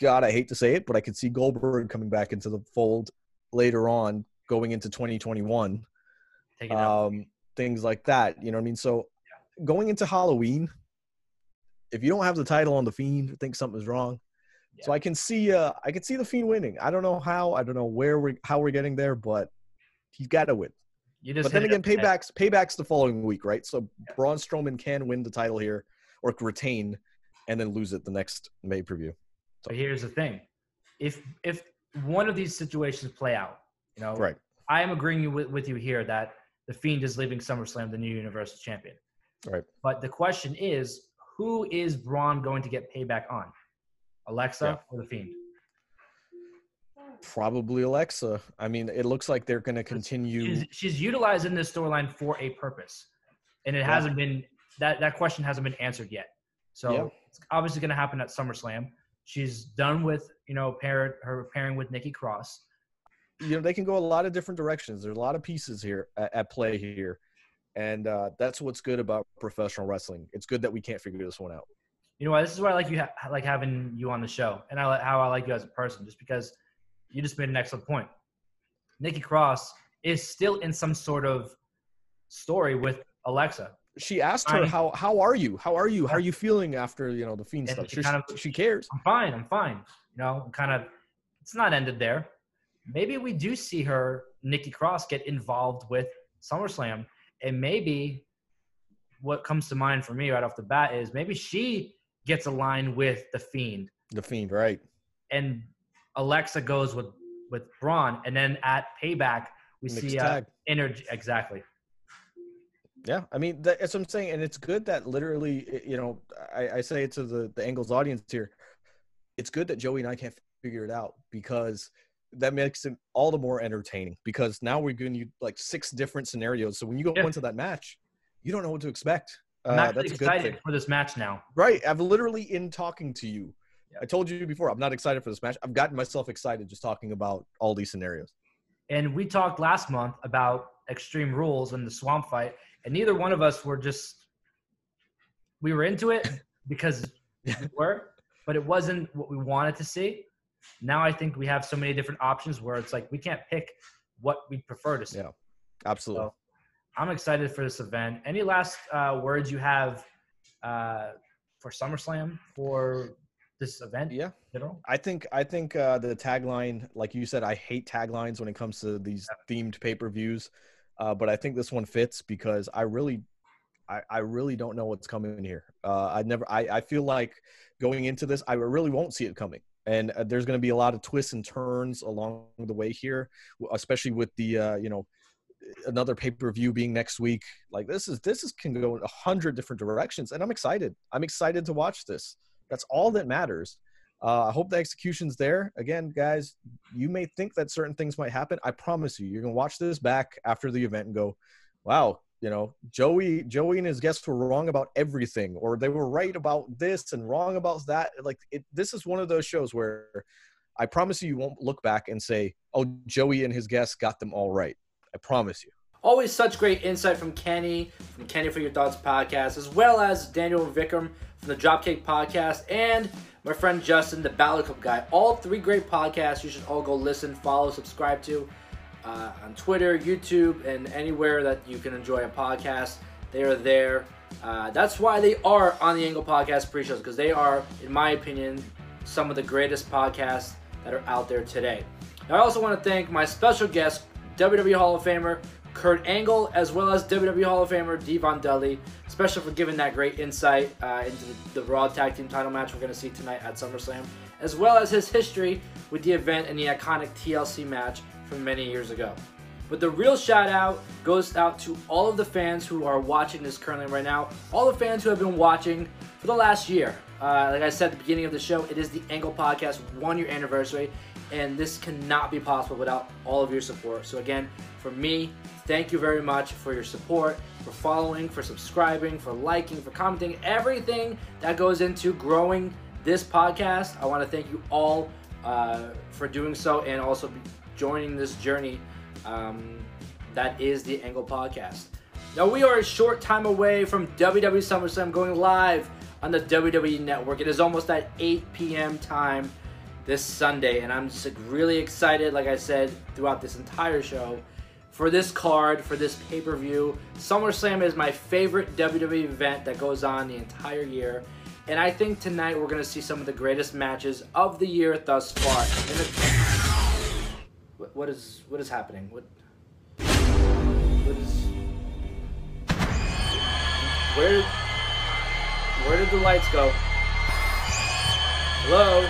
[SPEAKER 9] God, I hate to say it, but I can see Goldberg coming back into the fold later on, going into 2021
[SPEAKER 3] Take it out.
[SPEAKER 9] um, things like that. You know what I mean? So going into Halloween, if you don't have the title on the Fiend, I think something's wrong. So I can see, uh, I can see the Fiend winning. I don't know how, I don't know where we, how we're getting there, but he's got to win.
[SPEAKER 3] You just
[SPEAKER 9] But then again,
[SPEAKER 3] the head.
[SPEAKER 9] paybacks, paybacks the following week, right? So Braun Strowman can win the title here or retain, and then lose it the next May preview.
[SPEAKER 3] But here's the thing: if if one of these situations play out, you know,
[SPEAKER 9] Right.
[SPEAKER 3] I am agreeing you with, with you here that the Fiend is leaving SummerSlam the new Universal Champion.
[SPEAKER 9] Right.
[SPEAKER 3] But the question is, who is Braun going to get payback on? Alexa
[SPEAKER 9] Yeah.
[SPEAKER 3] or the Fiend?
[SPEAKER 9] Probably Alexa. I mean, it looks like they're going to continue.
[SPEAKER 3] She's, she's utilizing this storyline for a purpose, and it
[SPEAKER 9] Yeah.
[SPEAKER 3] hasn't been that that question hasn't been answered yet. So
[SPEAKER 9] Yeah.
[SPEAKER 3] it's obviously going to happen at SummerSlam. She's done with you know pair her pairing with Nikki Cross.
[SPEAKER 9] you know they can go a lot of different directions there's a lot of pieces here at, at play here and uh, that's what's good about professional wrestling it's good that we can't figure this one out
[SPEAKER 3] You know why? This is why I like you ha- like having you on the show, and I like how I like you as a person, just because you just made an excellent point. Nikki Cross is still in some sort of story with Alexa.
[SPEAKER 9] she asked her how how are you how are you how are you feeling after you know the fiend
[SPEAKER 3] And
[SPEAKER 9] stuff
[SPEAKER 3] she
[SPEAKER 9] she,
[SPEAKER 3] kind of-
[SPEAKER 9] she cares
[SPEAKER 3] I'm fine. I'm fine. You know, kind of. It's not ended there. Maybe we do see her, Nikki Cross, get involved with SummerSlam, and maybe what comes to mind for me right off the bat is maybe she gets aligned with the Fiend,
[SPEAKER 9] the fiend right
[SPEAKER 3] and Alexa goes with with Braun, and then at Payback we
[SPEAKER 9] Mixed
[SPEAKER 3] see uh, energy exactly.
[SPEAKER 9] yeah i mean that, that's what i'm saying and it's good that literally you know i, I say it to the the angles audience here it's good that joey and i can't figure it out because that makes it all the more entertaining because now we're giving you like six different scenarios so when you go
[SPEAKER 3] Yeah.
[SPEAKER 9] into that match you don't know what to expect
[SPEAKER 3] I'm
[SPEAKER 9] Uh,
[SPEAKER 3] actually
[SPEAKER 9] a good
[SPEAKER 3] excited for this match now.
[SPEAKER 9] Right. I've literally in talking to you. I told you before, I'm not excited for this match. I've gotten myself excited just talking about all these scenarios.
[SPEAKER 3] And we talked last month about Extreme Rules and the Swamp Fight, and neither one of us were just we were into it [LAUGHS] because we were, but it wasn't what we wanted to see. Now I think we have so many different options where it's like we can't pick what we prefer to see.
[SPEAKER 9] Yeah, absolutely.
[SPEAKER 3] So I'm excited for this event. Any last uh, words you have uh, for SummerSlam for this event?
[SPEAKER 9] Yeah. I think I think uh, the tagline, like you said, I hate taglines when it comes to these themed pay per views, uh, but I think this one fits because I really, I, I really don't know what's coming here. Uh, I never, I, I feel like going into this, I really won't see it coming, and uh, there's going to be a lot of twists and turns along the way here, especially with the, uh, you know, another pay per view being next week. Like this is this is can go in a hundred different directions, and I'm excited. I'm excited to watch this. That's all that matters. Uh, I hope the execution's there. Again, guys, you may think that certain things might happen. I promise you, you're gonna watch this back after the event and go, "Wow, you know, Joey, Joey and his guests were wrong about everything, or they were right about this and wrong about that." Like, it, this is one of those shows where I promise you, you won't look back and say, "Oh, Joey and his guests got them all right." I promise you.
[SPEAKER 3] Always such great insight from Kenny, from Kenny for Your Thoughts podcast, as well as Daniel Vikram from the Dropkick podcast, and my friend Justin, the Balor Club guy. All three great podcasts you should all go listen, follow, subscribe to uh, on Twitter, YouTube, and anywhere that you can enjoy a podcast. They are there. Uh, that's why they are on the Angle Podcast pre-shows because they are, in my opinion, some of the greatest podcasts that are out there today. Now, I also want to thank my special guest, WWE Hall of Famer Kurt Angle, as well as WWE Hall of Famer D-Von Dudley, especially for giving that great insight uh, into the, Raw Tag Team title match we're going to see tonight at SummerSlam, as well as his history with the event and the iconic TLC match from many years ago. But the real shout out goes out to all of the fans who are watching this currently right now, all the fans who have been watching for the last year. Uh, like I said at the beginning of the show, it is the Angle Podcast one year anniversary, and this cannot be possible without all of your support. So, again, for me, thank you very much for your support, for following, for subscribing, for liking, for commenting, everything that goes into growing this podcast. I want to thank you all uh, for doing so and also joining this journey um, that is the Angle Podcast. Now, we are a short time away from WWE SummerSlam going live on the WWE Network. It is almost at 8 p.m. time this Sunday, and I'm just really excited, like I said throughout this entire show, for this card, for this pay per view. SummerSlam is my favorite WWE event that goes on the entire year. And I think tonight we're going to see some of the greatest matches of the year thus far. What, what is what is happening? What what is where where did the lights go? Hello?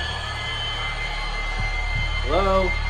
[SPEAKER 3] Hello?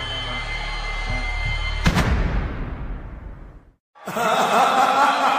[SPEAKER 3] ハハハハ!